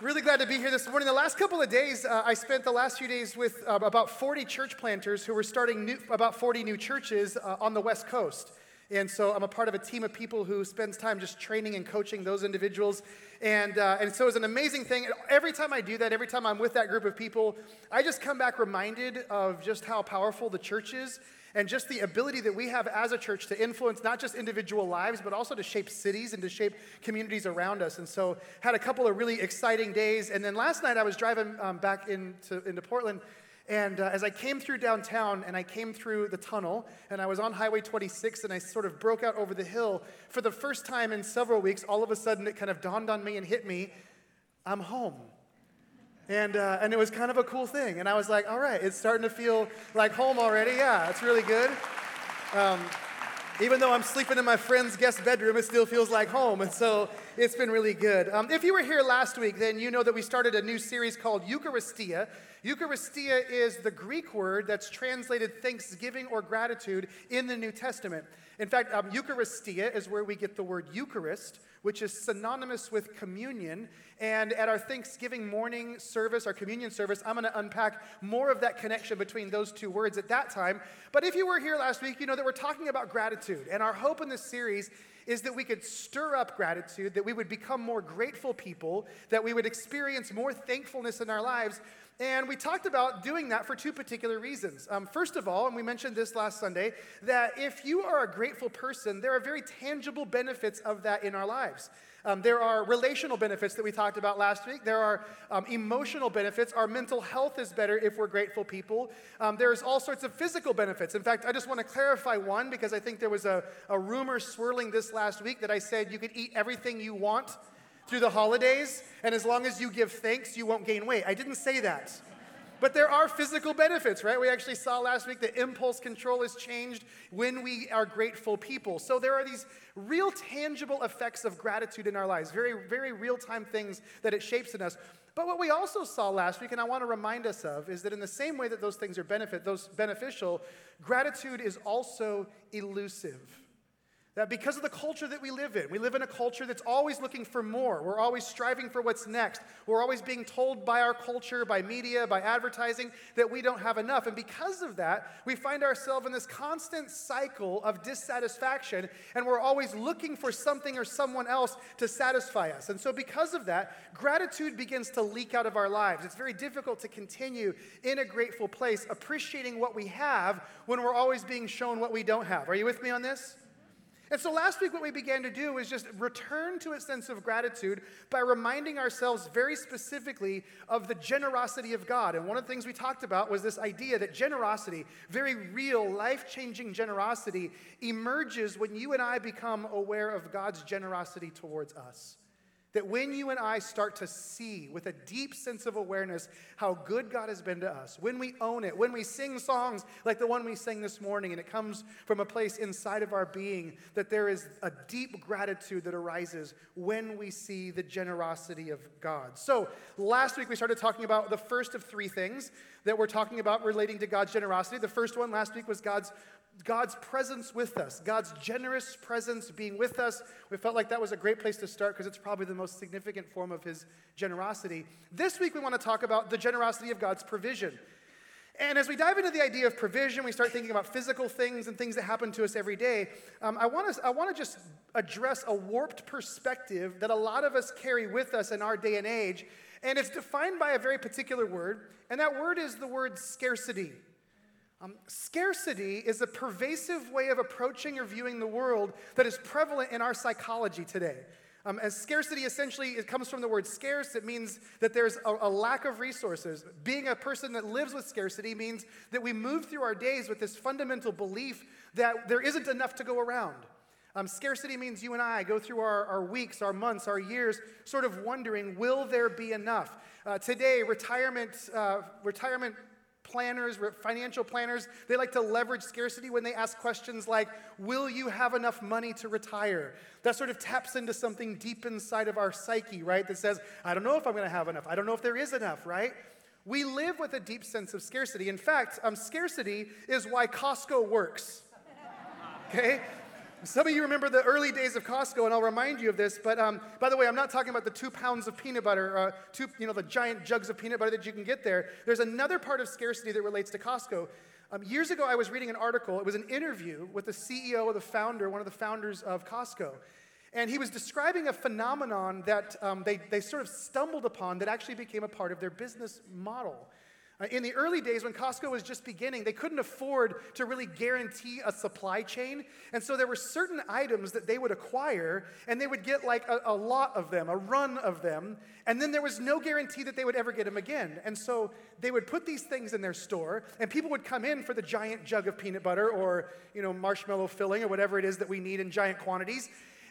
Really glad to be here this morning. The last couple of days, uh, I spent the last few days with uh, about 40 church planters who were starting new, about 40 new churches uh, on the West Coast. And so I'm a part of a team of people who spends time just training and coaching those individuals. And, uh, and so it's an amazing thing. Every time I do that, every time I'm with that group of people, I just come back reminded of just how powerful the church is and just the ability that we have as a church to influence not just individual lives, but also to shape cities and to shape communities around us. And so, had a couple of really exciting days. And then last night, I was driving um, back into, into Portland. And uh, as I came through downtown and I came through the tunnel and I was on Highway 26 and I sort of broke out over the hill, for the first time in several weeks, all of a sudden it kind of dawned on me and hit me I'm home. And, uh, and it was kind of a cool thing. And I was like, all right, it's starting to feel like home already. Yeah, it's really good. Um, even though I'm sleeping in my friend's guest bedroom, it still feels like home. And so it's been really good. Um, if you were here last week, then you know that we started a new series called Eucharistia. Eucharistia is the Greek word that's translated thanksgiving or gratitude in the New Testament. In fact, um, Eucharistia is where we get the word Eucharist, which is synonymous with communion. And at our Thanksgiving morning service, our communion service, I'm going to unpack more of that connection between those two words at that time. But if you were here last week, you know that we're talking about gratitude. And our hope in this series is that we could stir up gratitude, that we would become more grateful people, that we would experience more thankfulness in our lives. And we talked about doing that for two particular reasons. Um, first of all, and we mentioned this last Sunday, that if you are a grateful person, there are very tangible benefits of that in our lives. Um, there are relational benefits that we talked about last week. There are um, emotional benefits. Our mental health is better if we're grateful people. Um, there's all sorts of physical benefits. In fact, I just want to clarify one because I think there was a, a rumor swirling this last week that I said you could eat everything you want through the holidays, and as long as you give thanks, you won't gain weight. I didn't say that. But there are physical benefits, right? We actually saw last week that impulse control is changed when we are grateful people. So there are these real tangible effects of gratitude in our lives, very, very real time things that it shapes in us. But what we also saw last week, and I want to remind us of, is that in the same way that those things are benefit, those beneficial, gratitude is also elusive. That because of the culture that we live in, we live in a culture that's always looking for more. We're always striving for what's next. We're always being told by our culture, by media, by advertising that we don't have enough. And because of that, we find ourselves in this constant cycle of dissatisfaction, and we're always looking for something or someone else to satisfy us. And so, because of that, gratitude begins to leak out of our lives. It's very difficult to continue in a grateful place, appreciating what we have when we're always being shown what we don't have. Are you with me on this? And so last week, what we began to do was just return to a sense of gratitude by reminding ourselves very specifically of the generosity of God. And one of the things we talked about was this idea that generosity, very real, life changing generosity, emerges when you and I become aware of God's generosity towards us. That when you and I start to see with a deep sense of awareness how good God has been to us, when we own it, when we sing songs like the one we sang this morning, and it comes from a place inside of our being, that there is a deep gratitude that arises when we see the generosity of God. So, last week we started talking about the first of three things that we're talking about relating to God's generosity. The first one last week was God's God's presence with us, God's generous presence being with us. We felt like that was a great place to start because it's probably the most significant form of His generosity. This week, we want to talk about the generosity of God's provision. And as we dive into the idea of provision, we start thinking about physical things and things that happen to us every day. Um, I want to I want to just address a warped perspective that a lot of us carry with us in our day and age, and it's defined by a very particular word, and that word is the word scarcity. Um, scarcity is a pervasive way of approaching or viewing the world that is prevalent in our psychology today. Um, as scarcity essentially it comes from the word scarce, it means that there's a, a, lack of resources. Being a person that lives with scarcity means that we move through our days with this fundamental belief that there isn't enough to go around. Um, scarcity means you and I go through our, our, weeks, our months, our years, sort of wondering, will there be enough? Uh, today, retirement, uh, retirement planners, financial planners, they like to leverage scarcity when they ask questions like, Will you have enough money to retire? That sort of taps into something deep inside of our psyche, right? That says, I don't know if I'm going to have enough. I don't know if there is enough, right? We live with a deep sense of scarcity. In fact, um, scarcity is why Costco works. Okay? Some of you remember the early days of Costco, and I'll remind you of this. But um, by the way, I'm not talking about the two pounds of peanut butter, uh, two, you know, the giant jugs of peanut butter that you can get there. There's another part of scarcity that relates to Costco. Um, years ago, I was reading an article. It was an interview with the CEO, of the founder, one of the founders of Costco. And he was describing a phenomenon that um, they, they sort of stumbled upon that actually became a part of their business model. Uh, in the early days, when Costco was just beginning, they couldn't afford to really guarantee a supply chain. And so there were certain items that they would acquire, and they would get like a, a, lot of them, a run of them. And then there was no guarantee that they would ever get them again. And so they would put these things in their store, and people would come in for the giant jug of peanut butter or, you know, marshmallow filling or whatever it is that we need in giant quantities.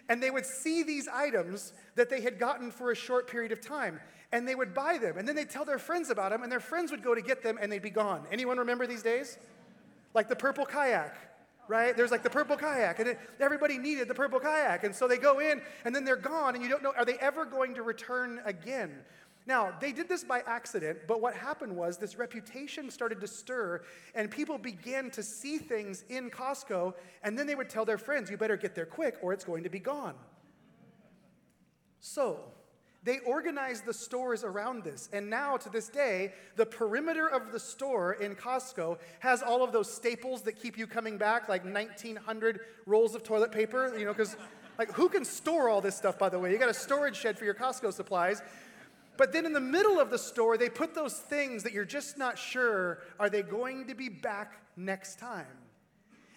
And they would see these items that they had gotten for a short period of time and they would buy them. And then they'd tell their friends about them, and their friends would go to get them, and they'd be gone. Anyone remember these days? Like the purple kayak, right? There's like the purple kayak, and it, everybody needed the purple kayak. And so they go in, and then they're gone, and you don't know, are they ever going to return again? Now, they did this by accident, but what happened was this reputation started to stir, and people began to see things in Costco, and then they would tell their friends, you better get there quick, or it's going to be gone. So, they organized the stores around this. And now, to this day, the perimeter of the store in Costco has all of those staples that keep you coming back, like 1,900 rolls of toilet paper, you know, because, like, who can store all this stuff, by the way? You got a storage shed for your Costco supplies. But then in the middle of the store, they put those things that you're just not sure are they going to be back next time?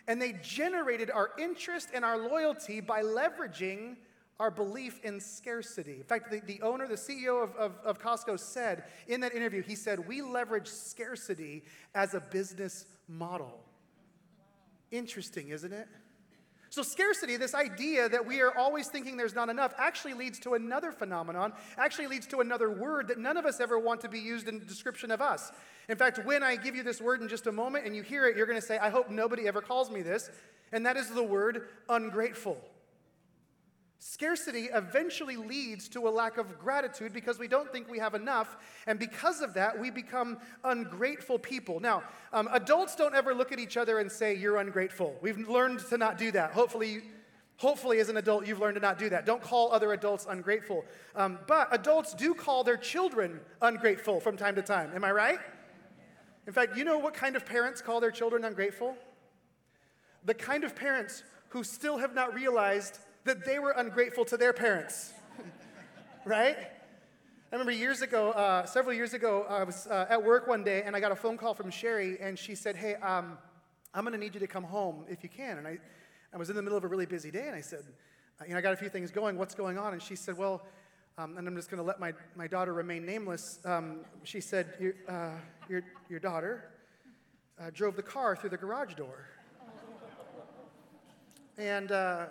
And they generated our interest and our loyalty by leveraging our belief in scarcity. In fact, the, the owner, the CEO of, of, of Costco said in that interview, he said, We leverage scarcity as a business model. Interesting, isn't it? So, scarcity, this idea that we are always thinking there's not enough, actually leads to another phenomenon, actually leads to another word that none of us ever want to be used in description of us. In fact, when I give you this word in just a moment and you hear it, you're going to say, I hope nobody ever calls me this. And that is the word ungrateful. Scarcity eventually leads to a lack of gratitude because we don't think we have enough, and because of that, we become ungrateful people. Now, um, adults don't ever look at each other and say, You're ungrateful. We've learned to not do that. Hopefully, hopefully as an adult, you've learned to not do that. Don't call other adults ungrateful. Um, but adults do call their children ungrateful from time to time. Am I right? In fact, you know what kind of parents call their children ungrateful? The kind of parents who still have not realized that they were ungrateful to their parents, right? I remember years ago, uh, several years ago, I was uh, at work one day and I got a phone call from Sherry and she said, Hey, um, I'm going to need you to come home if you can. And I, I was in the middle of a really busy day and I said, uh, You know, I got a few things going. What's going on? And she said, Well, um, and I'm just going to let my, my daughter remain nameless. Um, she said, Your, uh, your, your daughter uh, drove the car through the garage door. And uh,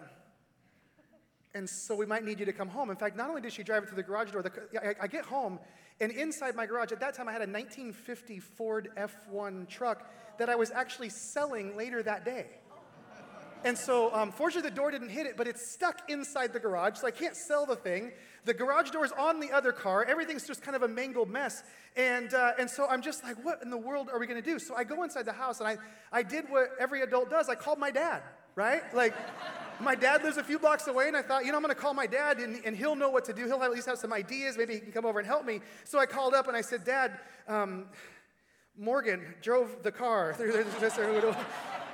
and so we might need you to come home. In fact, not only did she drive it to the garage door, the, I, I, get home, and inside my garage, at that time I had a 1950 Ford F1 truck that I was actually selling later that day. And so, um, fortunately, the door didn't hit it, but it's stuck inside the garage, so I can't sell the thing. The garage door is on the other car. Everything's just kind of a mangled mess. And, uh, and so I'm just like, what in the world are we going to do? So I go inside the house, and I, I did what every adult does I called my dad, right? Like, my dad lives a few blocks away, and I thought, you know, I'm going to call my dad, and, and he'll know what to do. He'll at least have some ideas. Maybe he can come over and help me. So I called up and I said, Dad, um, Morgan drove the car through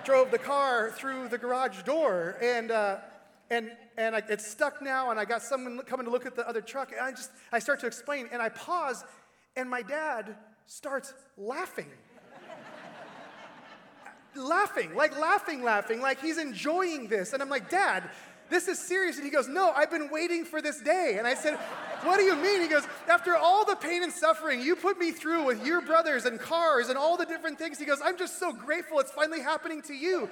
drove the car through the garage door, and uh, and and I, it's stuck now, and I got someone coming to look at the other truck, and I just I start to explain, and I pause, and my dad starts laughing laughing, like laughing, laughing, like he's enjoying this. And I'm like, Dad, this is serious. And he goes, No, I've been waiting for this day. And I said, What do you mean? He goes, After all the pain and suffering you put me through with your brothers and cars and all the different things, he goes, I'm just so grateful it's finally happening to you.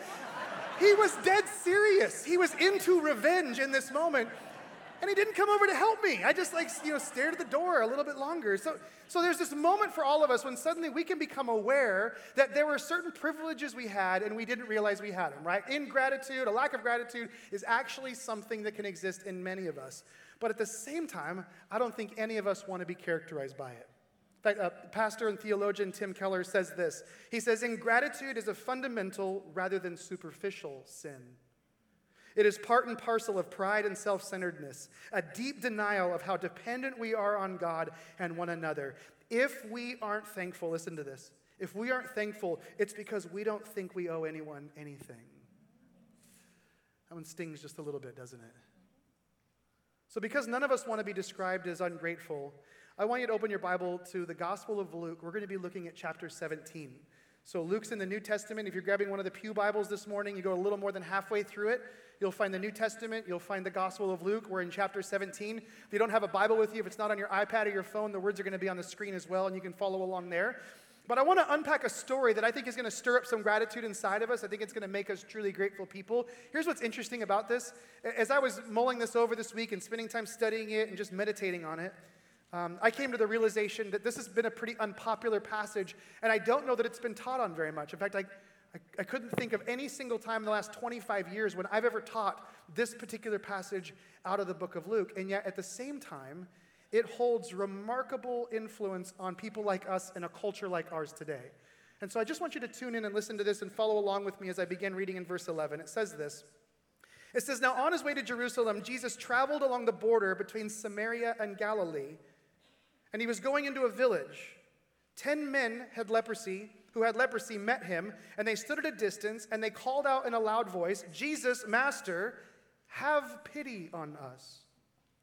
He was dead serious. He was into revenge in this moment and he didn't come over to help me. I just like, you know, stared at the door a little bit longer. So, so there's this moment for all of us when suddenly we can become aware that there were certain privileges we had and we didn't realize we had them, right? Ingratitude, a lack of gratitude is actually something that can exist in many of us. But at the same time, I don't think any of us want to be characterized by it. In fact, uh, pastor and theologian Tim Keller says this. He says, Ingratitude is a fundamental rather than superficial sin. It is part and parcel of pride and self centeredness, a deep denial of how dependent we are on God and one another. If we aren't thankful, listen to this. If we aren't thankful, it's because we don't think we owe anyone anything. That one stings just a little bit, doesn't it? So, because none of us want to be described as ungrateful, I want you to open your Bible to the Gospel of Luke. We're going to be looking at chapter 17. So, Luke's in the New Testament. If you're grabbing one of the Pew Bibles this morning, you go a little more than halfway through it. You'll find the New Testament. You'll find the Gospel of Luke. We're in chapter 17. If you don't have a Bible with you, if it's not on your iPad or your phone, the words are going to be on the screen as well, and you can follow along there. But I want to unpack a story that I think is going to stir up some gratitude inside of us. I think it's going to make us truly grateful people. Here's what's interesting about this. As I was mulling this over this week and spending time studying it and just meditating on it, um, I came to the realization that this has been a pretty unpopular passage, and I don't know that it's been taught on very much. In fact, I, I, I couldn't think of any single time in the last 25 years when I've ever taught this particular passage out of the book of Luke, and yet at the same time, it holds remarkable influence on people like us in a culture like ours today. And so I just want you to tune in and listen to this and follow along with me as I begin reading in verse 11. It says this. It says, Now on his way to Jerusalem, Jesus traveled along the border between Samaria and Galilee and he was going into a village. Ten men had leprosy, who had leprosy, met him, and they stood at a distance, and they called out in a loud voice, Jesus, Master, have pity on us.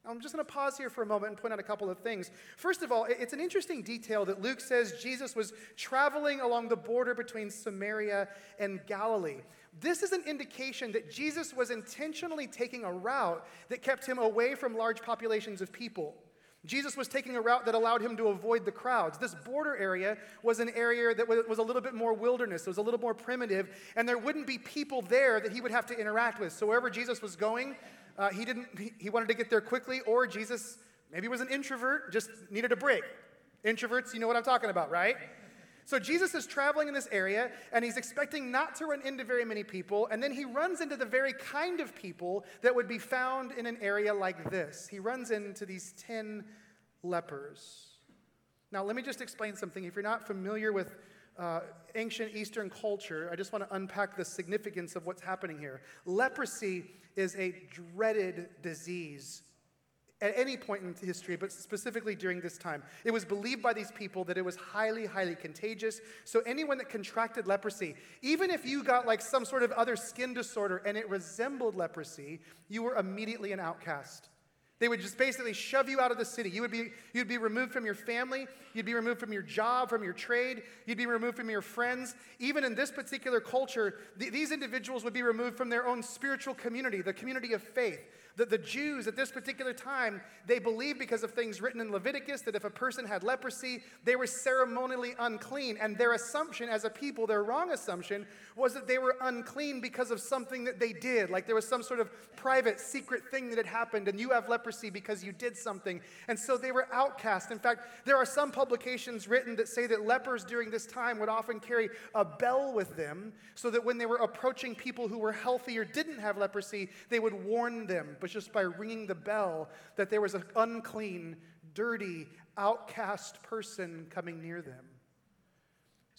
I'm just going to pause here for a moment and point out a couple of things. First of all, it's an interesting detail that Luke says Jesus was traveling along the border between Samaria and Galilee. This is an indication that Jesus was intentionally taking a route that kept him away from large populations of people. Jesus was taking a route that allowed him to avoid the crowds. This border area was an area that was a little bit more wilderness, it was a little more primitive, and there wouldn't be people there that he would have to interact with. So wherever Jesus was going, uh, he didn't. He, he wanted to get there quickly, or Jesus maybe was an introvert, just needed a break. Introverts, you know what I'm talking about, right? So Jesus is traveling in this area and he's expecting not to run into very many people. And then he runs into the very kind of people that would be found in an area like this. He runs into these 10 lepers. Now, let me just explain something. If you're not familiar with uh, ancient Eastern culture, I just want to unpack the significance of what's happening here. Leprosy is a dreaded disease at any point in history, but specifically during this time. It was believed by these people that it was highly, highly contagious. So anyone that contracted leprosy, even if you got like some sort of other skin disorder and it resembled leprosy, you were immediately an outcast. They would just basically shove you out of the city. You would be, you'd be removed from your family. You'd be removed from your job, from your trade. You'd be removed from your friends. Even in this particular culture, th- these individuals would be removed from their own spiritual community, the community of faith. The, the Jews at this particular time, they believed because of things written in Leviticus that if a person had leprosy, they were ceremonially unclean. And their assumption as a people, their wrong assumption, was that they were unclean because of something that they did. Like there was some sort of private, secret thing that had happened, and you have leprosy because you did something. And so they were outcast. In fact, there are some publications written that say that lepers during this time would often carry a bell with them so that when they were approaching people who were healthy or didn't have leprosy, they would warn them but just by ringing the bell that there was an unclean, dirty, outcast person coming near them.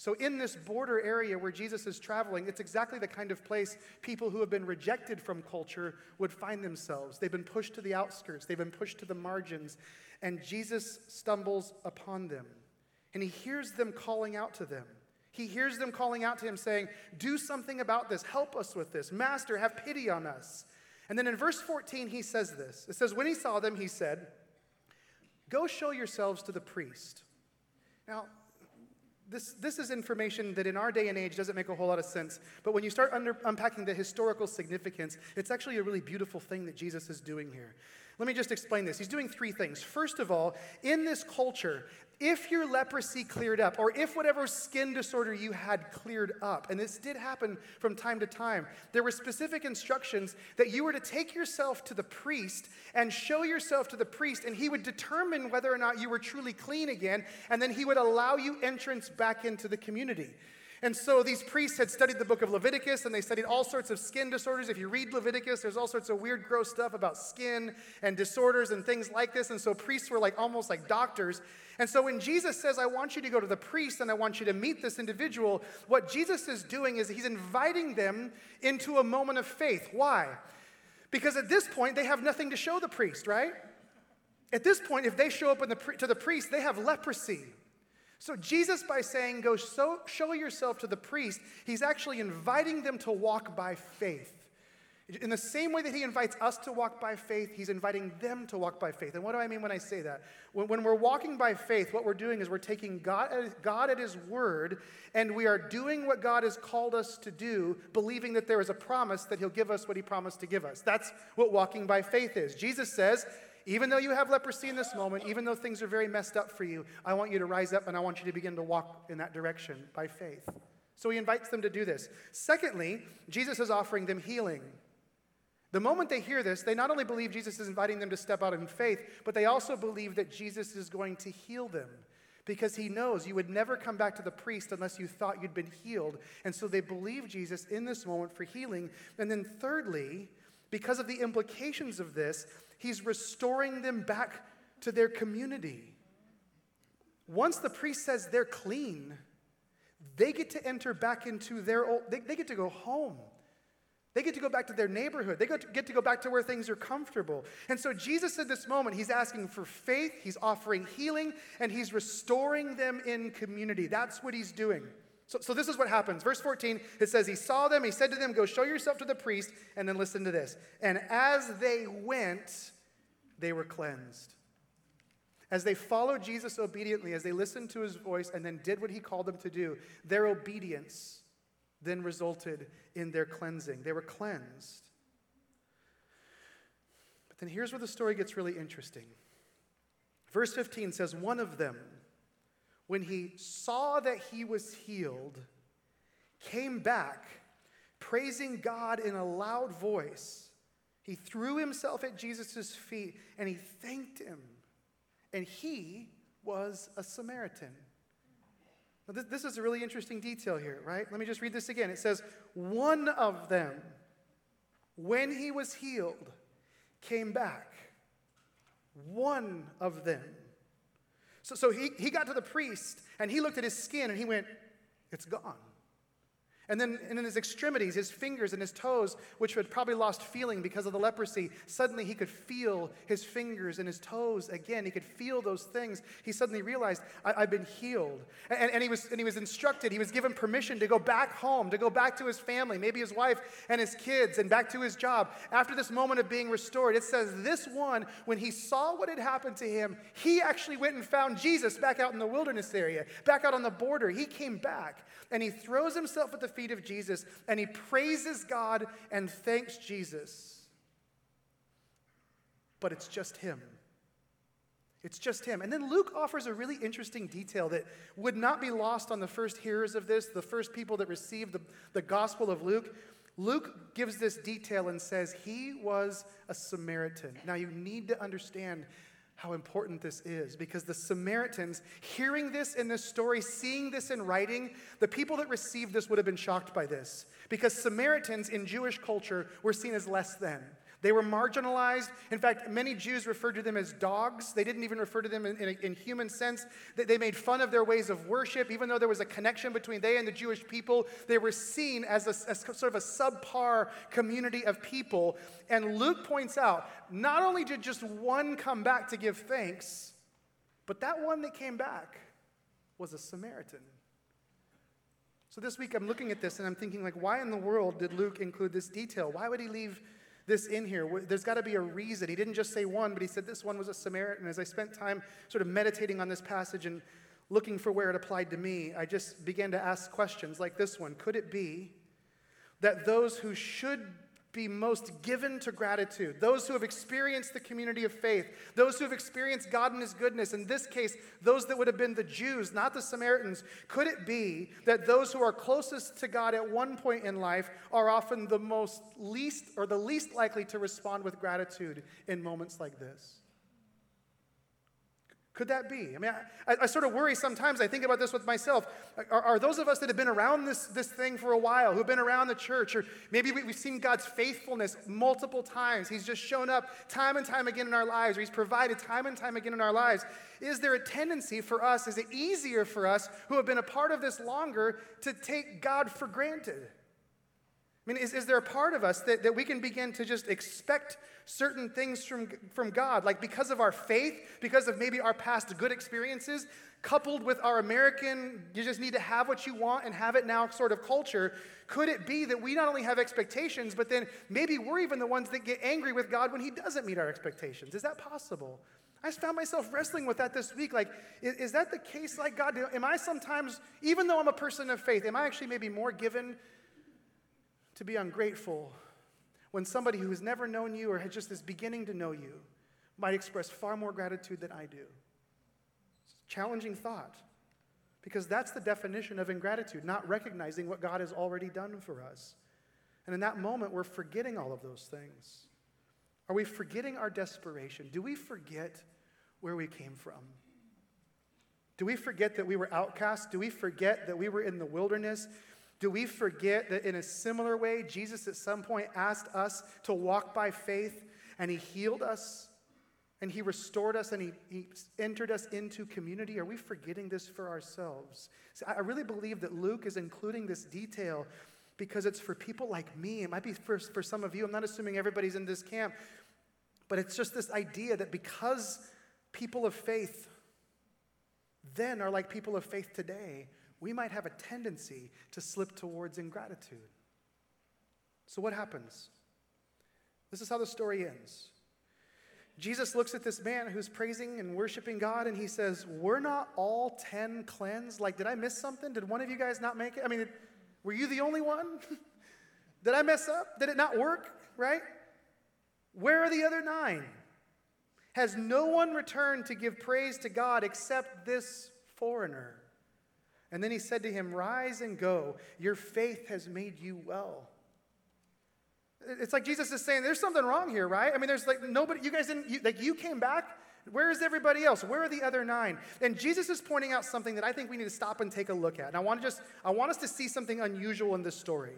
So, in this border area where Jesus is traveling, it's exactly the kind of place people who have been rejected from culture would find themselves. They've been pushed to the outskirts, they've been pushed to the margins, and Jesus stumbles upon them. And he hears them calling out to them. He hears them calling out to him, saying, Do something about this. Help us with this. Master, have pity on us. And then in verse 14, he says this It says, When he saw them, he said, Go show yourselves to the priest. Now, this, this is information that in our day and age doesn't make a whole lot of sense. But when you start under, unpacking the historical significance, it's actually a really beautiful thing that Jesus is doing here. Let me just explain this. He's doing three things. First of all, in this culture, if your leprosy cleared up, or if whatever skin disorder you had cleared up, and this did happen from time to time, there were specific instructions that you were to take yourself to the priest and show yourself to the priest, and he would determine whether or not you were truly clean again, and then he would allow you entrance back into the community. And so these priests had studied the book of Leviticus and they studied all sorts of skin disorders. If you read Leviticus, there's all sorts of weird, gross stuff about skin and disorders and things like this. And so priests were like almost like doctors. And so when Jesus says, I want you to go to the priest and I want you to meet this individual, what Jesus is doing is he's inviting them into a moment of faith. Why? Because at this point, they have nothing to show the priest, right? At this point, if they show up the, to the priest, they have leprosy. So, Jesus, by saying, Go so, show yourself to the priest, he's actually inviting them to walk by faith. In the same way that he invites us to walk by faith, he's inviting them to walk by faith. And what do I mean when I say that? When, when we're walking by faith, what we're doing is we're taking God at, God at his word and we are doing what God has called us to do, believing that there is a promise that he'll give us what he promised to give us. That's what walking by faith is. Jesus says, even though you have leprosy in this moment, even though things are very messed up for you, I want you to rise up and I want you to begin to walk in that direction by faith. So he invites them to do this. Secondly, Jesus is offering them healing. The moment they hear this, they not only believe Jesus is inviting them to step out in faith, but they also believe that Jesus is going to heal them because he knows you would never come back to the priest unless you thought you'd been healed. And so they believe Jesus in this moment for healing. And then, thirdly, because of the implications of this, he's restoring them back to their community. Once the priest says they're clean, they get to enter back into their old, they, they get to go home. They get to go back to their neighborhood. They get to go back to where things are comfortable. And so, Jesus, at this moment, he's asking for faith, he's offering healing, and he's restoring them in community. That's what he's doing. So, so, this is what happens. Verse 14, it says, He saw them, he said to them, Go show yourself to the priest, and then listen to this. And as they went, they were cleansed. As they followed Jesus obediently, as they listened to his voice and then did what he called them to do, their obedience then resulted in their cleansing. They were cleansed. But then here's where the story gets really interesting. Verse 15 says, One of them, when he saw that he was healed, came back, praising God in a loud voice. He threw himself at Jesus' feet and he thanked him. And he was a Samaritan. Now, this, this is a really interesting detail here, right? Let me just read this again. It says, One of them, when he was healed, came back. One of them. So, so he, he got to the priest and he looked at his skin and he went, It's gone. And then and in his extremities, his fingers and his toes, which had probably lost feeling because of the leprosy, suddenly he could feel his fingers and his toes again. He could feel those things. He suddenly realized, I- have been healed. And, and, he was, and he was instructed, he was given permission to go back home, to go back to his family, maybe his wife and his kids, and back to his job. After this moment of being restored, it says, This one, when he saw what had happened to him, he actually went and found Jesus back out in the wilderness area, back out on the border. He came back and he throws himself at the feet feet of Jesus and he praises God and thanks Jesus. But it's just him. It's just him. And then Luke offers a really interesting detail that would not be lost on the first hearers of this, the first people that received the, the Gospel of Luke. Luke gives this detail and says he was a Samaritan. Now, you need to understand how important this is because the Samaritans, hearing this in this story, seeing this in writing, the people that received this would have been shocked by this because Samaritans in Jewish culture were seen as less than. They were marginalized. In fact, many Jews referred to them as dogs. They didn't even refer to them in, in, in human sense. They made fun of their ways of worship. Even though there was a connection between they and the Jewish people, they were seen as, a, as sort of a subpar community of people. And Luke points out not only did just one come back to give thanks, but that one that came back was a Samaritan. So this week I'm looking at this and I'm thinking like why in the world did Luke include this detail? Why would he leave this in here. There's got to be a reason. He didn't just say one, but he said this one was a Samaritan. As I spent time sort of meditating on this passage and looking for where it applied to me, I just began to ask questions like this one Could it be that those who should be most given to gratitude. Those who have experienced the community of faith, those who have experienced God and His goodness, in this case, those that would have been the Jews, not the Samaritans. Could it be that those who are closest to God at one point in life are often the most least or the least likely to respond with gratitude in moments like this? Could that be? I mean, I, I, sort of worry sometimes. I think about this with myself. Are, are, those of us that have been around this, this thing for a while, who've been around the church, or maybe we, have seen God's faithfulness multiple times? He's just shown up time and time again in our lives, or He's provided time and time again in our lives. Is there a tendency for us, is it easier for us who have been a part of this longer to take God for granted? I mean, is, is there a part of us that, that we can begin to just expect certain things from, from God? Like because of our faith, because of maybe our past good experiences, coupled with our American, you just need to have what you want and have it now sort of culture, could it be that we not only have expectations, but then maybe we're even the ones that get angry with God when He doesn't meet our expectations? Is that possible? I just found myself wrestling with that this week. Like, is, is that the case? Like, God, am I sometimes, even though I'm a person of faith, am I actually maybe more given to be ungrateful when somebody who has never known you or has just is beginning to know you might express far more gratitude than I do? Challenging thought. Because that's the definition of ingratitude, not recognizing what God has already done for us. And in that moment, we're forgetting all of those things. Are we forgetting our desperation? Do we forget where we came from? Do we forget that we were outcasts? Do we forget that we were in the wilderness? Do we forget that in a similar way, Jesus at some point asked us to walk by faith and he healed us and he restored us and he, he entered us into community? Are we forgetting this for ourselves? See, I really believe that Luke is including this detail because it's for people like me. It might be for, for some of you. I'm not assuming everybody's in this camp, but it's just this idea that because people of faith then are like people of faith today, we might have a tendency to slip towards ingratitude. So, what happens? This is how the story ends. Jesus looks at this man who's praising and worshiping God, and he says, We're not all 10 cleansed. Like, did I miss something? Did one of you guys not make it? I mean, were you the only one? did I mess up? Did it not work? Right? Where are the other nine? Has no one returned to give praise to God except this foreigner? And then he said to him, Rise and go. Your faith has made you well. It's like Jesus is saying, There's something wrong here, right? I mean, there's like nobody, you guys didn't, you, like you came back. Where is everybody else? Where are the other nine? And Jesus is pointing out something that I think we need to stop and take a look at. And I want to just, I want us to see something unusual in this story.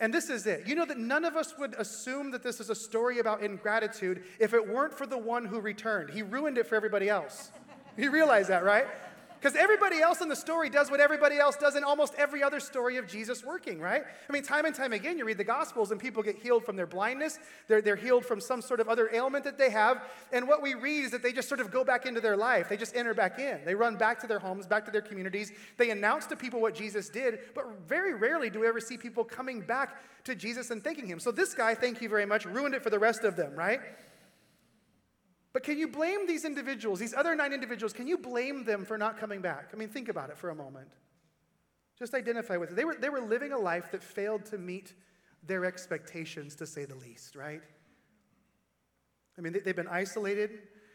And this is it. You know that none of us would assume that this is a story about ingratitude if it weren't for the one who returned. He ruined it for everybody else. You realize that, right? Because everybody else in the story does what everybody else does in almost every other story of Jesus working, right? I mean, time and time again, you read the Gospels and people get healed from their blindness, they're, they're healed from some sort of other ailment that they have. And what we read is that they just sort of go back into their life. They just enter back in. They run back to their homes, back to their communities. They announce to people what Jesus did, but very rarely do we ever see people coming back to Jesus and thanking him. So this guy, thank you very much, ruined it for the rest of them, right? But can you blame these individuals, these other nine individuals, can you blame them for not coming back? I mean, think about it for a moment. Just identify with it. They were, they were living a life that failed to meet their expectations, to say the least, right? I mean, they, they've been isolated.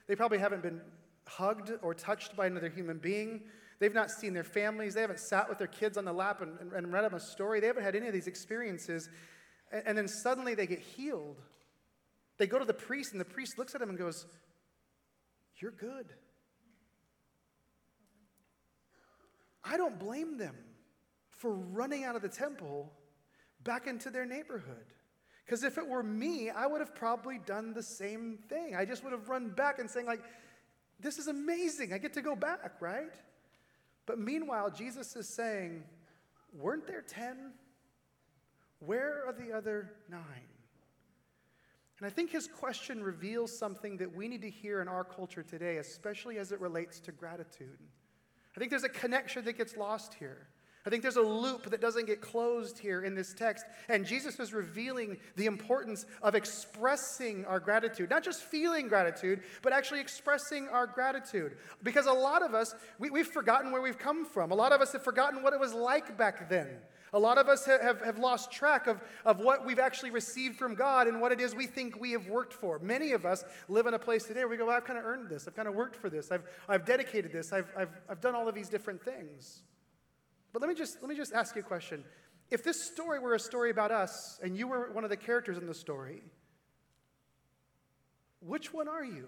They probably haven't been hugged or touched by another human being. They've not seen their families. They haven't sat with their kids on the lap and, and, and read them a story. They haven't had any of these experiences. And, and then suddenly they get healed. They go to the priest, and the priest looks at them and goes, you're good. I don't blame them for running out of the temple back into their neighborhood. Because if it were me, I would have probably done the same thing. I just would have run back and saying, like, this is amazing. I get to go back, right? But meanwhile, Jesus is saying, weren't there 10? Where are the other nine? And I think his question reveals something that we need to hear in our culture today, especially as it relates to gratitude. I think there's a connection that gets lost here. I think there's a loop that doesn't get closed here in this text. And Jesus is revealing the importance of expressing our gratitude, not just feeling gratitude, but actually expressing our gratitude. Because a lot of us, we, have forgotten where we've come from. A lot of us have forgotten what it was like back then. A lot of us have, have lost track of, of what we've actually received from God and what it is we think we have worked for. Many of us live in a place today where we go, well, I've kind of earned this. I've kind of worked for this. I've, I've dedicated this. I've, I've, I've done all of these different things. But let me, just, let me just ask you a question. If this story were a story about us and you were one of the characters in the story, which one are you?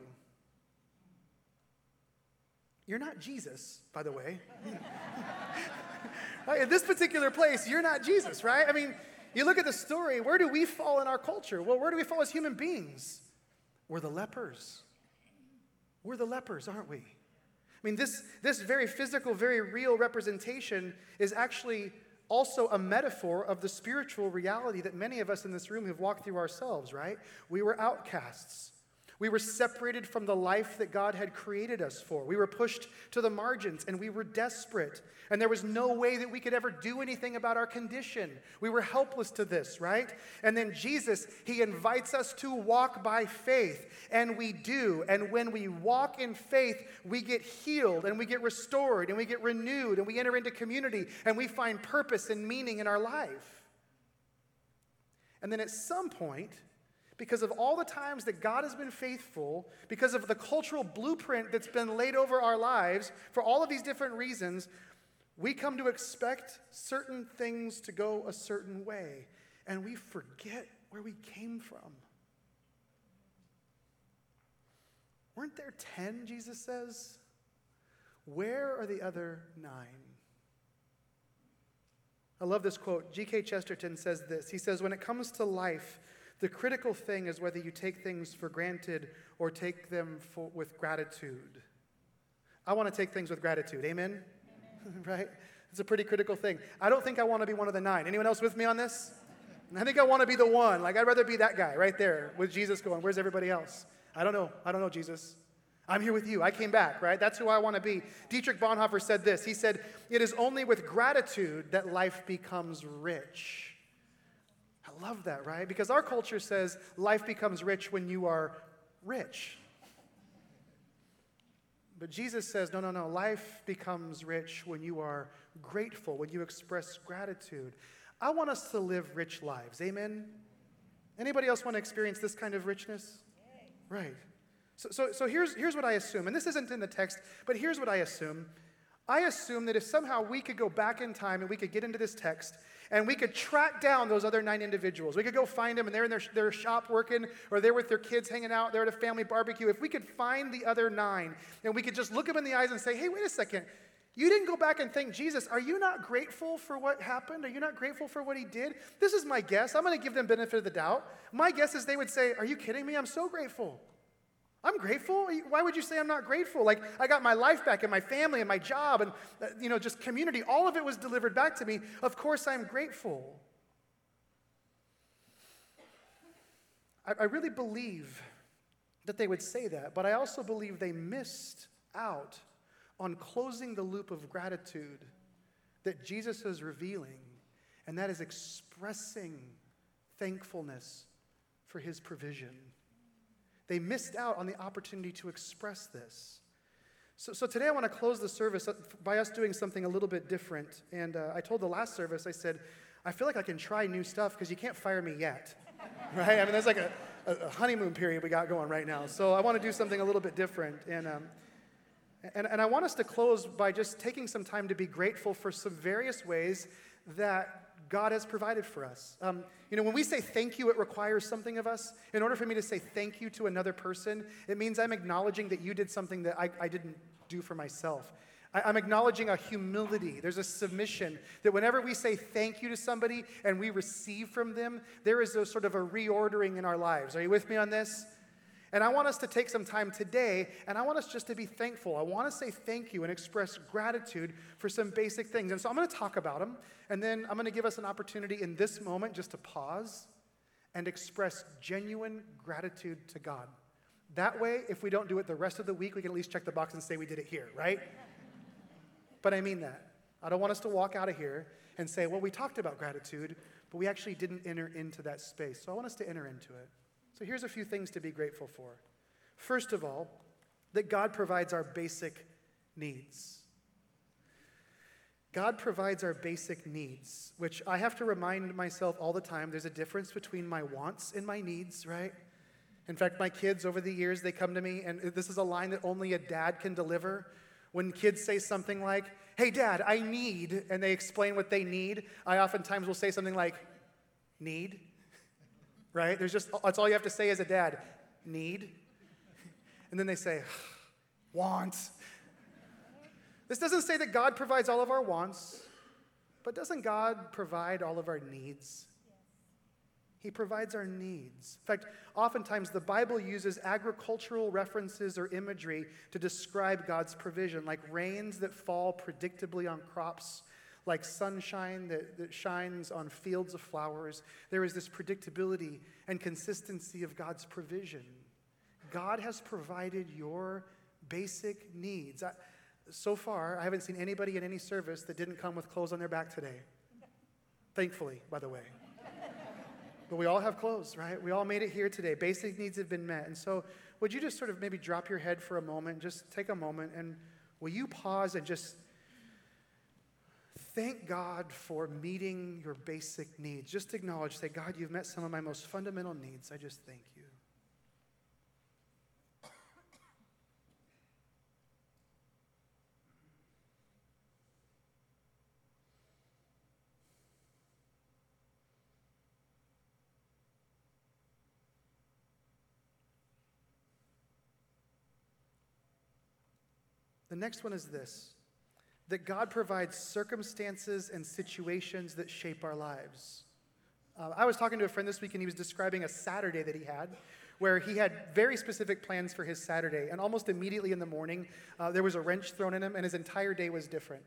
You're not Jesus, by the way. In this particular place, you're not Jesus, right? I mean, you look at the story, where do we fall in our culture? Well, where do we fall as human beings? We're the lepers. We're the lepers, aren't we? I mean, this, this very physical, very real representation is actually also a metaphor of the spiritual reality that many of us in this room have walked through ourselves, right? We were outcasts. We were separated from the life that God had created us for. We were pushed to the margins and we were desperate. And there was no way that we could ever do anything about our condition. We were helpless to this, right? And then Jesus, he invites us to walk by faith, and we do. And when we walk in faith, we get healed and we get restored and we get renewed and we enter into community and we find purpose and meaning in our life. And then at some point, because of all the times that God has been faithful, because of the cultural blueprint that's been laid over our lives, for all of these different reasons, we come to expect certain things to go a certain way, and we forget where we came from. Weren't there 10, Jesus says? Where are the other nine? I love this quote. G.K. Chesterton says this. He says, When it comes to life, the critical thing is whether you take things for granted or take them for, with gratitude. I want to take things with gratitude. Amen? Amen. right? It's a pretty critical thing. I don't think I want to be one of the nine. Anyone else with me on this? I think I want to be the one. Like, I'd rather be that guy right there with Jesus going, Where's everybody else? I don't know. I don't know, Jesus. I'm here with you. I came back, right? That's who I want to be. Dietrich Bonhoeffer said this. He said, It is only with gratitude that life becomes rich love that, right? Because our culture says life becomes rich when you are rich. But Jesus says, no, no, no. Life becomes rich when you are grateful, when you express gratitude. I want us to live rich lives. Amen? Anybody else want to experience this kind of richness? Right. So, so, so here's, here's what I assume, and this isn't in the text, but here's what I assume. I assume that if somehow we could go back in time and we could get into this text and we could track down those other nine individuals. We could go find them, and they're in their, their shop working, or they're with their kids hanging out, they're at a family barbecue. If we could find the other nine, and we could just look them in the eyes and say, hey, wait a second. You didn't go back and thank Jesus. Are you not grateful for what happened? Are you not grateful for what he did? This is my guess. I'm going to give them benefit of the doubt. My guess is they would say, Are you kidding me? I'm so grateful. I'm grateful. Why would you say I'm not grateful? Like, I got my life back and my family and my job and, uh, you know, just community. All of it was delivered back to me. Of course, I'm grateful. I, I really believe that they would say that, but I also believe they missed out on closing the loop of gratitude that Jesus is revealing, and that is expressing thankfulness for his provision. They missed out on the opportunity to express this. So, so today I want to close the service by us doing something a little bit different. And uh, I told the last service, I said, I feel like I can try new stuff because you can't fire me yet. right? I mean, there's like a, a, honeymoon period we got going right now. So I want to do something a little bit different. And, um, and, and I want us to close by just taking some time to be grateful for some various ways that God has provided for us. Um, you know, when we say thank you, it requires something of us. In order for me to say thank you to another person, it means I'm acknowledging that you did something that I, I didn't do for myself. I, I'm acknowledging a humility. There's a submission that whenever we say thank you to somebody and we receive from them, there is a sort of a reordering in our lives. Are you with me on this? And I want us to take some time today, and I want us just to be thankful. I want to say thank you and express gratitude for some basic things. And so I'm going to talk about them, and then I'm going to give us an opportunity in this moment just to pause and express genuine gratitude to God. That way, if we don't do it the rest of the week, we can at least check the box and say we did it here, right? but I mean that. I don't want us to walk out of here and say, well, we talked about gratitude, but we actually didn't enter into that space. So I want us to enter into it. So here's a few things to be grateful for. First of all, that God provides our basic needs. God provides our basic needs, which I have to remind myself all the time there's a difference between my wants and my needs, right? In fact, my kids over the years, they come to me, and this is a line that only a dad can deliver. When kids say something like, Hey, dad, I need, and they explain what they need, I oftentimes will say something like, Need? Right? There's just, that's all you have to say as a dad need. And then they say, want. This doesn't say that God provides all of our wants, but doesn't God provide all of our needs? He provides our needs. In fact, oftentimes the Bible uses agricultural references or imagery to describe God's provision, like rains that fall predictably on crops, like sunshine that, that shines on fields of flowers. There is this predictability and consistency of God's provision. God has provided your basic needs. I, so far, I haven't seen anybody in any service that didn't come with clothes on their back today. Thankfully, by the way. but we all have clothes, right? We all made it here today. Basic needs have been met. And so, would you just sort of maybe drop your head for a moment, just take a moment, and will you pause and just thank God for meeting your basic needs? Just acknowledge, say, God, you've met some of my most fundamental needs. I just thank you. The next one is this that God provides circumstances and situations that shape our lives. Uh, I was talking to a friend this week, and he was describing a Saturday that he had where he had very specific plans for his Saturday. And almost immediately in the morning, uh, there was a wrench thrown in him, and his entire day was different.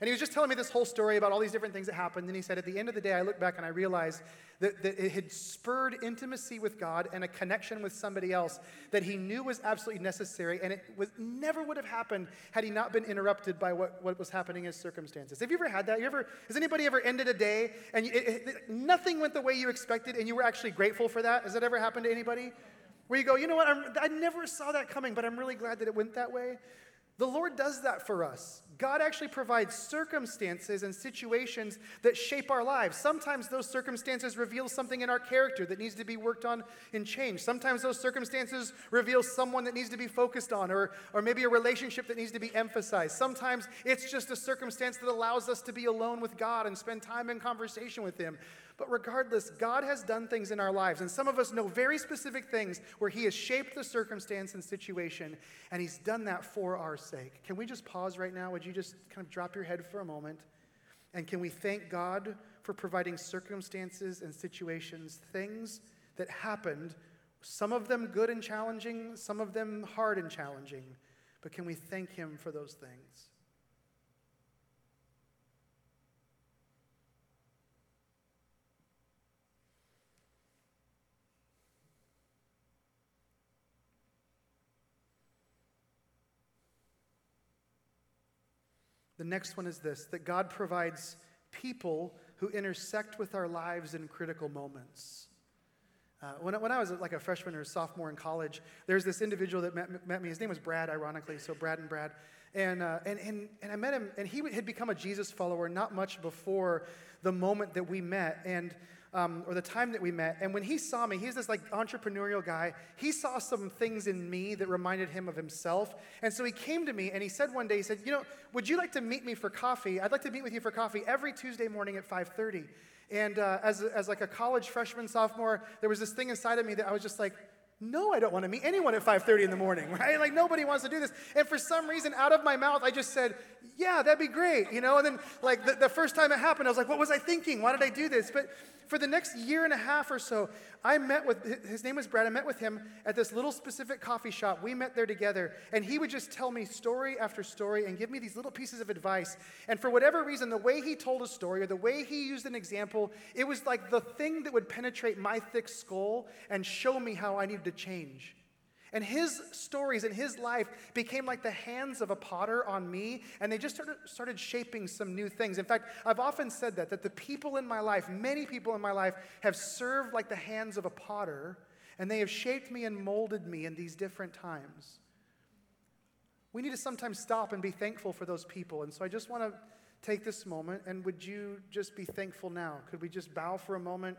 And he was just telling me this whole story about all these different things that happened. And he said, at the end of the day, I look back and I realized that, that it had spurred intimacy with God and a connection with somebody else that he knew was absolutely necessary. And it was, never would have happened had he not been interrupted by what, what was happening in his circumstances. Have you ever had that? You ever, has anybody ever ended a day and it, it, nothing went the way you expected and you were actually grateful for that? Has that ever happened to anybody? Where you go, you know what, I'm, I never saw that coming, but I'm really glad that it went that way. The Lord does that for us. God actually provides circumstances and situations that shape our lives. Sometimes those circumstances reveal something in our character that needs to be worked on and changed. Sometimes those circumstances reveal someone that needs to be focused on, or, or maybe a relationship that needs to be emphasized. Sometimes it's just a circumstance that allows us to be alone with God and spend time in conversation with Him. But regardless, God has done things in our lives, and some of us know very specific things where He has shaped the circumstance and situation, and He's done that for our sake. Can we just pause right now? Would you just kind of drop your head for a moment? And can we thank God for providing circumstances and situations, things that happened, some of them good and challenging, some of them hard and challenging, but can we thank Him for those things? The next one is this that God provides people who intersect with our lives in critical moments. Uh, when, when I was like a freshman or a sophomore in college, there's this individual that met, met me. His name was Brad, ironically, so Brad and Brad. And, uh, and, and, and I met him, and he had become a Jesus follower not much before the moment that we met. And um, or the time that we met. And when he saw me, he's this like entrepreneurial guy. He saw some things in me that reminded him of himself. And so he came to me and he said one day, he said, you know, would you like to meet me for coffee? I'd like to meet with you for coffee every Tuesday morning at 5.30. And uh, as, as like a college freshman, sophomore, there was this thing inside of me that I was just like, no, I don't want to meet anyone at 5:30 in the morning, right? Like nobody wants to do this. And for some reason, out of my mouth, I just said, "Yeah, that'd be great," you know. And then, like the, the first time it happened, I was like, "What was I thinking? Why did I do this?" But for the next year and a half or so, I met with his name was Brad. I met with him at this little specific coffee shop. We met there together, and he would just tell me story after story and give me these little pieces of advice. And for whatever reason, the way he told a story or the way he used an example, it was like the thing that would penetrate my thick skull and show me how I needed to change. And his stories and his life became like the hands of a potter on me, and they just started, started shaping some new things. In fact, I've often said that, that the people in my life, many people in my life, have served like the hands of a potter, and they have shaped me and molded me in these different times. We need to sometimes stop and be thankful for those people. And so I just want to take this moment, and would you just be thankful now? Could we just bow for a moment?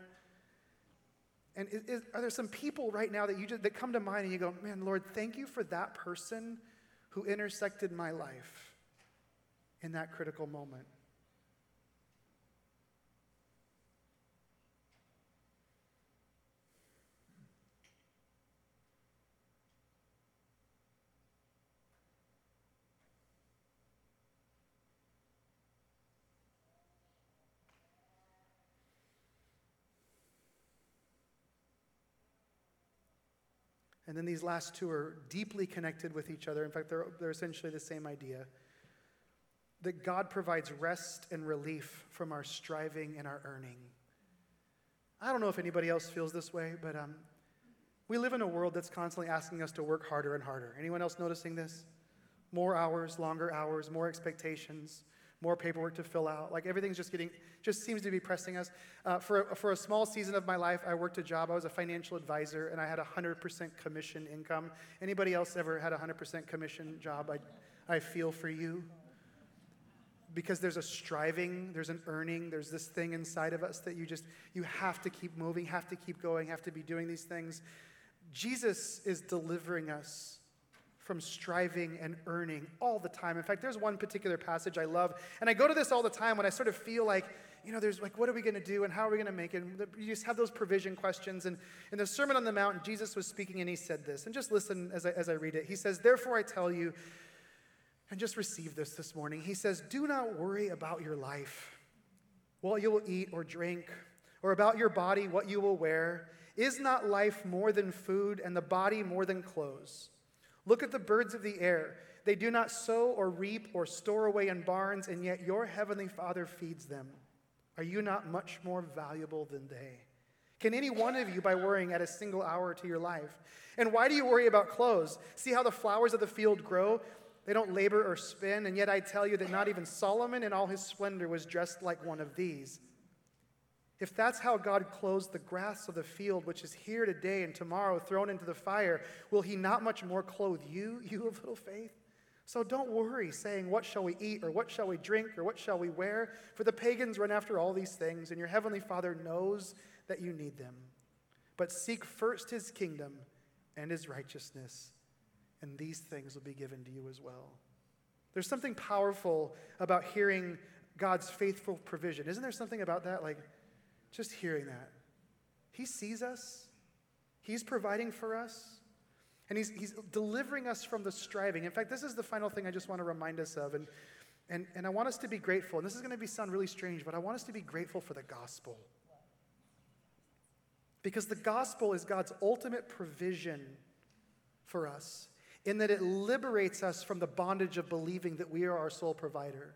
And is, is, are there some people right now that you just, that come to mind and you go, man, Lord, thank you for that person who intersected my life in that critical moment? And then these last two are deeply connected with each other. In fact, they're, they're essentially the same idea. that God provides rest and relief from our striving and our earning. I don't know if anybody else feels this way, but um, we live in a world that's constantly asking us to work harder and harder. Anyone else noticing this? More hours, longer hours, more expectations, more paperwork to fill out. Like everything's just getting, just seems to be pressing us. Uh, for, a, for a small season of my life, I worked a job. I was a financial advisor, and I had 100% commission income. Anybody else ever had a 100% commission job? I, I feel for you because there's a striving, there's an earning, there's this thing inside of us that you just, you have to keep moving, have to keep going, have to be doing these things. Jesus is delivering us from striving and earning all the time. In fact, there's one particular passage I love, and I go to this all the time when I sort of feel like, you know, there's like, what are we going to do and how are we going to make it? And you just have those provision questions. And in the Sermon on the Mount, Jesus was speaking and he said this, and just listen as I, as I read it. He says, Therefore I tell you, and just receive this this morning. He says, Do not worry about your life, what you will eat or drink, or about your body, what you will wear. Is not life more than food, and the body more than clothes? Look at the birds of the air. They do not sow or reap or store away in barns, and yet your heavenly Father feeds them. Are you not much more valuable than they? Can any one of you, by worrying, add a single hour to your life? And why do you worry about clothes? See how the flowers of the field grow? They don't labor or spin, and yet I tell you that not even Solomon in all his splendor was dressed like one of these. If that's how God clothes the grass of the field, which is here today and tomorrow thrown into the fire, will he not much more clothe you, you of little faith? So don't worry, saying, What shall we eat, or what shall we drink, or what shall we wear? For the pagans run after all these things, and your heavenly Father knows that you need them. But seek first his kingdom and his righteousness and these things will be given to you as well. There's something powerful about hearing God's faithful provision. Isn't there something about that? Like, just hearing that. He sees us, He's providing for us, and He's, he's delivering us from the striving. In fact, this is the final thing I just want to remind us of. And, and, and I want us to be grateful. And this is going to be sound really strange, but I want us to be grateful for the gospel. Because the gospel is God's ultimate provision for us in that it liberates us from the bondage of believing that we are our sole provider.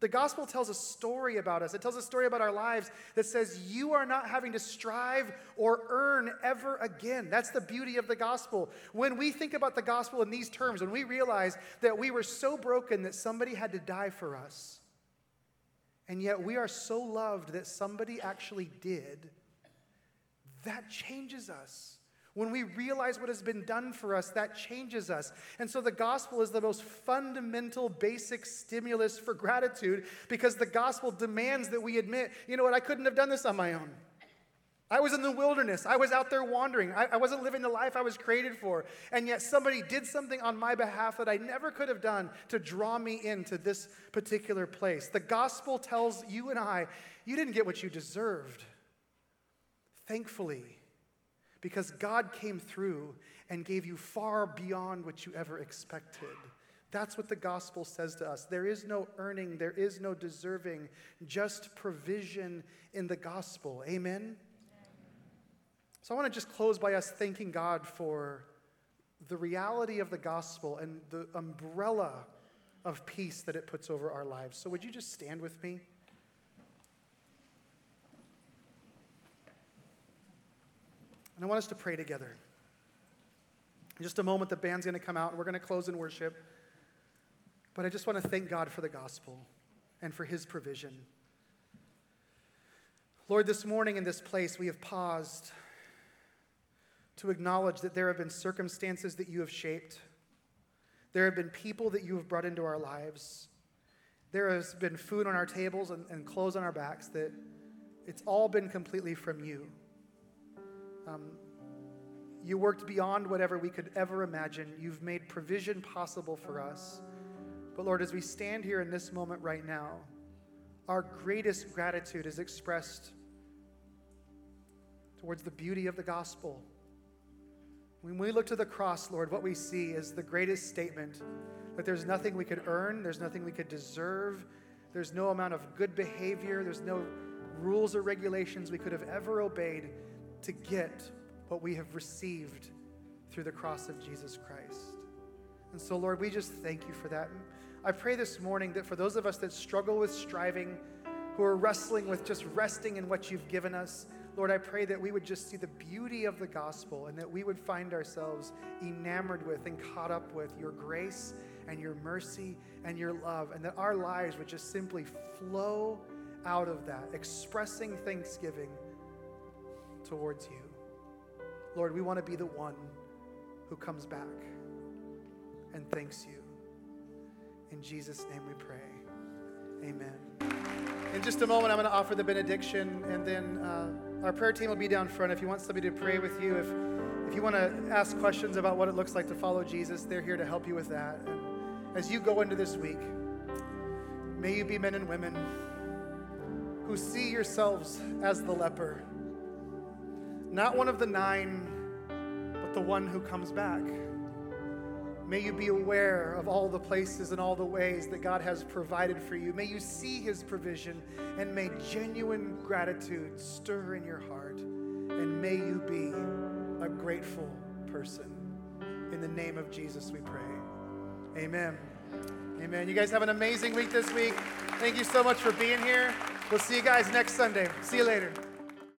The gospel tells a story about us. It tells a story about our lives that says you are not having to strive or earn ever again. That's the beauty of the gospel. When we think about the gospel in these terms, when we realize that we were so broken that somebody had to die for us, and yet we are so loved that somebody actually did, that changes us. When we realize what has been done for us, that changes us. And so the gospel is the most fundamental, basic stimulus for gratitude because the gospel demands that we admit, you know what, I couldn't have done this on my own. I was in the wilderness. I was out there wandering. I, I, wasn't living the life I was created for. And yet somebody did something on my behalf that I never could have done to draw me into this particular place. The gospel tells you and I, you didn't get what you deserved. Thankfully, because God came through and gave you far beyond what you ever expected. That's what the gospel says to us. There is no earning, there is no deserving, just provision in the gospel. Amen? So I want to just close by us thanking God for the reality of the gospel and the umbrella of peace that it puts over our lives. So would you just stand with me? And I want us to pray together. In just a moment, the band's going to come out and we're going to close in worship. But I just want to thank God for the gospel and for his provision. Lord, this morning in this place, we have paused to acknowledge that there have been circumstances that you have shaped. There have been people that you have brought into our lives. There has been food on our tables and, and clothes on our backs that it's all been completely from you. Um, you worked beyond whatever we could ever imagine. You've made provision possible for us. But Lord, as we stand here in this moment right now, our greatest gratitude is expressed towards the beauty of the gospel. When we look to the cross, Lord, what we see is the greatest statement that there's nothing we could earn, there's nothing we could deserve, there's no amount of good behavior, there's no rules or regulations we could have ever obeyed to get what we have received through the cross of Jesus Christ. And so, Lord, we just thank you for that. I pray this morning that for those of us that struggle with striving, who are wrestling with just resting in what you've given us, Lord, I pray that we would just see the beauty of the gospel and that we would find ourselves enamored with and caught up with your grace and your mercy and your love, and that our lives would just simply flow out of that, expressing thanksgiving towards you. Lord, we want to be the one who comes back and thanks you. In Jesus' name we pray. Amen. In just a moment, I'm going to offer the benediction, and then uh, our prayer team will be down front. If you want somebody to pray with you, if, if you want to ask questions about what it looks like to follow Jesus, they're here to help you with that. And as you go into this week, may you be men and women who see yourselves as the leper, not one of the nine, but the one who comes back. May you be aware of all the places and all the ways that God has provided for you. May you see His provision and may genuine gratitude stir in your heart. And may you be a grateful person. In the name of Jesus, we pray. Amen. Amen. You guys have an amazing week this week. Thank you so much for being here. We'll see you guys next Sunday. See you later.